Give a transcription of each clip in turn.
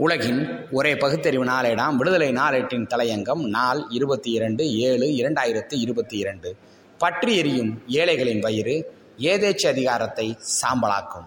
உலகின் ஒரே பகுத்தறிவு நாளேடாம். விடுதலை நாளேட்டின் தலையங்கம் நாள் இருபத்தி இரண்டு ஏழு இரண்டாயிரத்தி இருபத்தி இரண்டு பற்றி எரியும் ஏழைகளின் வயிறு ஏதேச்ச அதிகாரத்தை சாம்பலாக்கும்.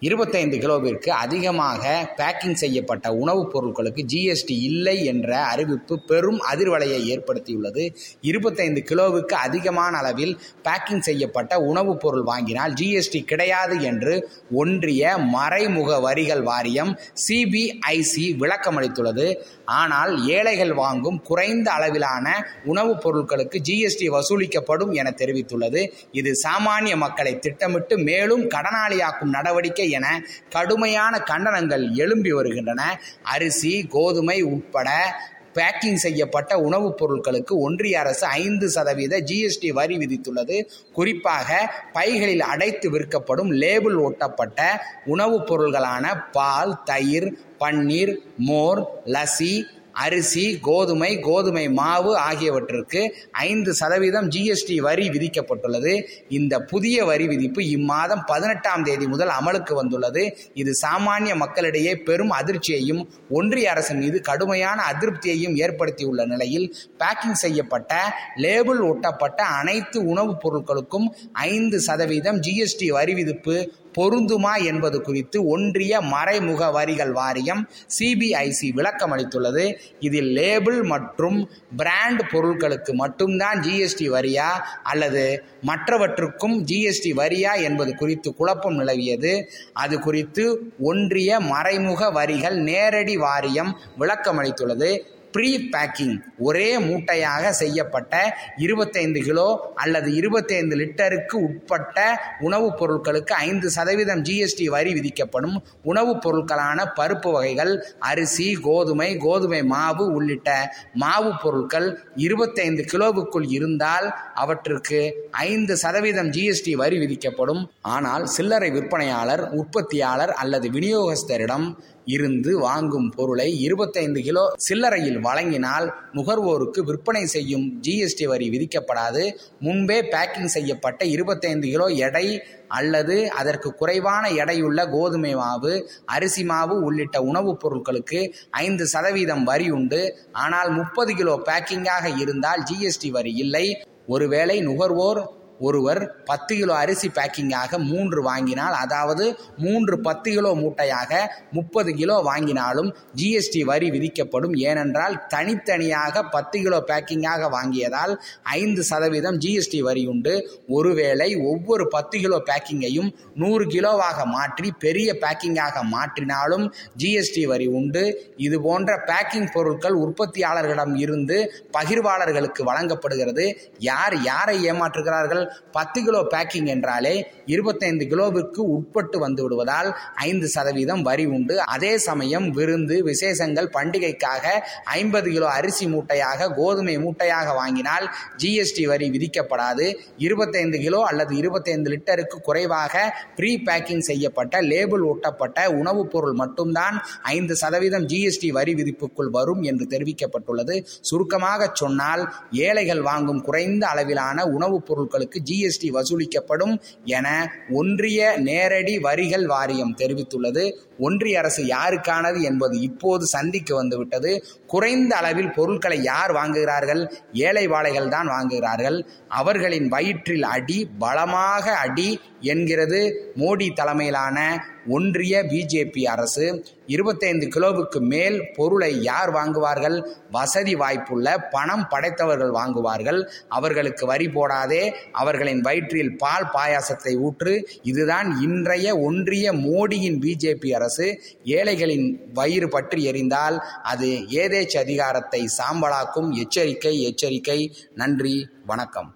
இருபத்தைந்து கிலோவிற்கு அதிகமாக பேக்கிங் செய்யப்பட்ட உணவுப் பொருட்களுக்கு ஜிஎஸ்டி இல்லை என்ற அறிவிப்பு பெரும் அதிர்வலையை ஏற்படுத்தியுள்ளது. இருபத்தைந்து கிலோவுக்கு அதிகமான அளவில் பேக்கிங் செய்யப்பட்ட உணவுப் பொருள் வாங்கினால் ஜிஎஸ்டி கிடையாது என்று ஒன்றிய மறைமுக வரிகள் வாரியம் சிபிஐசி விளக்கமளித்துள்ளது. ஆனால் ஏழைகள் வாங்கும் குறைந்த அளவிலான உணவுப் பொருட்களுக்கு ஜிஎஸ்டி வசூலிக்கப்படும் என தெரிவித்துள்ளது. இது சாமானிய மக்களை திட்டமிட்டு மேலும் கடனாளியாக்கும் நடவடிக்கை என கடுமையான கண்டனங்கள் எழும்பி வருகின்றன. அரிசி கோதுமை உட்பட பேக்கிங் செய்யப்பட்ட உணவுப் பொருட்களுக்கு ஒன்றிய அரசு ஐந்து சதவீத ஜிஎஸ்டி வரி விதித்துள்ளது. குறிப்பாக பைகளில் அடைத்து விற்கப்படும் லேபிள் ஒட்டப்பட்ட உணவுப் பொருள்களான பால் தயிர் பன்னீர் மோர் லசி அரிசி கோதுமை கோதுமை மாவு ஆகியவற்றிற்கு ஐந்து சதவீதம் ஜிஎஸ்டி வரி விதிக்கப்பட்டுள்ளது. இந்த புதிய வரி விதிப்பு இம்மாதம் பதினெட்டாம் தேதி முதல் அமலுக்கு வந்துள்ளது. இது சாமானிய மக்களிடையே பெரும் அதிர்ச்சியையும் ஒன்றிய அரசு மீது கடுமையான அதிருப்தியையும் ஏற்படுத்தியுள்ள நிலையில் பேக்கிங் செய்யப்பட்ட லேபிள் ஒட்டப்பட்ட அனைத்து உணவுப் பொருட்களுக்கும் ஐந்து சதவீதம் ஜிஎஸ்டி வரி விதிப்பு பொருந்துமா என்பது குறித்து ஒன்றிய மறைமுக வரிகள் வாரியம் சிபிஐசி விளக்கம் அளித்துள்ளது. இதில் லேபிள் மற்றும் பிராண்ட் பொருட்களுக்கு மட்டும்தான் ஜிஎஸ்டி வரியா அல்லது மற்றவற்றுக்கும் ஜிஎஸ்டி வரியா என்பது குறித்து குழப்பம் நிலவியது. அது குறித்து ஒன்றிய மறைமுக வரிகள் நேரடி வாரியம் விளக்கம் அளித்துள்ளது. ப்ரீ பேக்கிங் ஒரே மூட்டையாக செய்யப்பட்ட இருபத்தைந்து கிலோ அல்லது இருபத்தைந்து லிட்டருக்கு உட்பட்ட உணவுப் பொருட்களுக்கு ஐந்து சதவீதம் ஜிஎஸ்டி வரி விதிக்கப்படும். உணவுப் பொருட்களான பருப்பு வகைகள் அரிசி கோதுமை கோதுமை மாவு உள்ளிட்ட மாவு பொருட்கள் இருபத்தைந்து கிலோவுக்குள் இருந்தால் அவற்றுக்கு ஐந்து சதவீதம் ஜிஎஸ்டி வரி விதிக்கப்படும். ஆனால் சில்லறை விற்பனையாளர் உற்பத்தியாளர் அல்லது விநியோகஸ்தரிடம் இருந்து வாங்கும் பொருளை இருபத்தைந்து கிலோ சில்லறையில் வழங்கினால் நுகர்வோருக்கு விற்பனை செய்யும் ஜிஎஸ்டி வரி விதிக்கப்படாது. முன்பே பேக்கிங் செய்யப்பட்ட இருபத்தைந்து கிலோ எடை அல்லது அதற்கு குறைவான எடையுள்ள கோதுமை மாவு அரிசி மாவு உள்ளிட்ட உணவுப் பொருட்களுக்கு ஐந்து சதவீதம் வரி உண்டு. ஆனால் முப்பது கிலோ பேக்கிங்காக இருந்தால் ஜிஎஸ்டி வரி இல்லை. ஒருவேளை நுகர்வோர் ஒருவர் பத்து கிலோ அரிசி பேக்கிங்காக மூன்று வாங்கினால் அதாவது மூன்று பத்து கிலோ மூட்டையாக முப்பது கிலோ வாங்கினாலும் ஜிஎஸ்டி வரி விதிக்கப்படும். ஏனென்றால் தனித்தனியாக பத்து கிலோ பேக்கிங்காக வாங்கியதால் ஐந்து சதவீதம் ஜிஎஸ்டி வரி உண்டு. ஒருவேளை ஒவ்வொரு பத்து கிலோ பேக்கிங்கையும் நூறு கிலோவாக மாற்றி பெரிய பேக்கிங்காக மாற்றினாலும் ஜிஎஸ்டி வரி உண்டு. இது போன்ற பேக்கிங் பொருட்கள் உற்பத்தியாளர்களிடம் இருந்து பகிர்வாளர்களுக்கு வழங்கப்படுகிறது. யார் யாரை ஏமாற்றுகிறார்கள்? பத்து கிலோ பேக்கிங் என்றாலே இருபத்தைந்து கிலோவிற்கு உட்பட்டு வந்து விடுவதால் ஐந்து சதவீதம் வரி உண்டு. அதே சமயம் விருந்து விசேஷங்கள் பண்டிகைக்காக ஐம்பது கிலோ அரிசி மூட்டையாக கோதுமை மூட்டையாக வாங்கினால் ஜிஎஸ்டி வரி விதிக்கப்படாது. இருபத்தைந்து கிலோ அல்லது இருபத்தைந்து லிட்டருக்கு குறைவாக ப்ரீ பேக்கிங் செய்யப்பட்ட லேபிள் ஒட்டப்பட்ட உணவுப் பொருள் மட்டும்தான் ஐந்து சதவீதம் ஜிஎஸ்டி வரி விதிப்புக்குள் வரும் என்று தெரிவிக்கப்பட்டுள்ளது. சுருக்கமாக சொன்னால் ஏழைகள் வாங்கும் குறைந்த அளவிலான உணவுப் பொருட்களுக்கு ஜிஎஸ்டி வசூலிக்கப்படும் என ஒன்றிய நேரடி வரிகள் வாரியம் தெரிவித்துள்ளது. ஒன்றிய அரசு யாருக்கானது என்பது இப்போது சந்திக்கு வந்துவிட்டது. குறைந்த அளவில் பொருட்களை யார் வாங்குகிறார்கள்? ஏழை வாழைகள் தான் வாங்குகிறார்கள். அவர்களின் வயிற்றில் அடி பலமாக அடி என்கிறது மோடி தலைமையிலான ஒன்றிய பிஜேபி அரசு. இருபத்தைந்து கிலோவுக்கு மேல் பொருளை யார் வாங்குவார்கள்? வசதி வாய்ப்புள்ள பணம் படைத்தவர்கள் வாங்குவார்கள். அவர்களுக்கு வரி போடாதே அவர்களின் வயிற்றில் பால் பாயாசத்தை ஊற்று. இதுதான் இன்றைய ஒன்றிய மோடியின் பிஜேபி அரசு. ஏழைகளின் வயிறு பற்றி எறிந்தால் அது ஏதேச் அதிகாரத்தை சாம்பலாக்கும். எச்சரிக்கை எச்சரிக்கை. நன்றி வணக்கம்.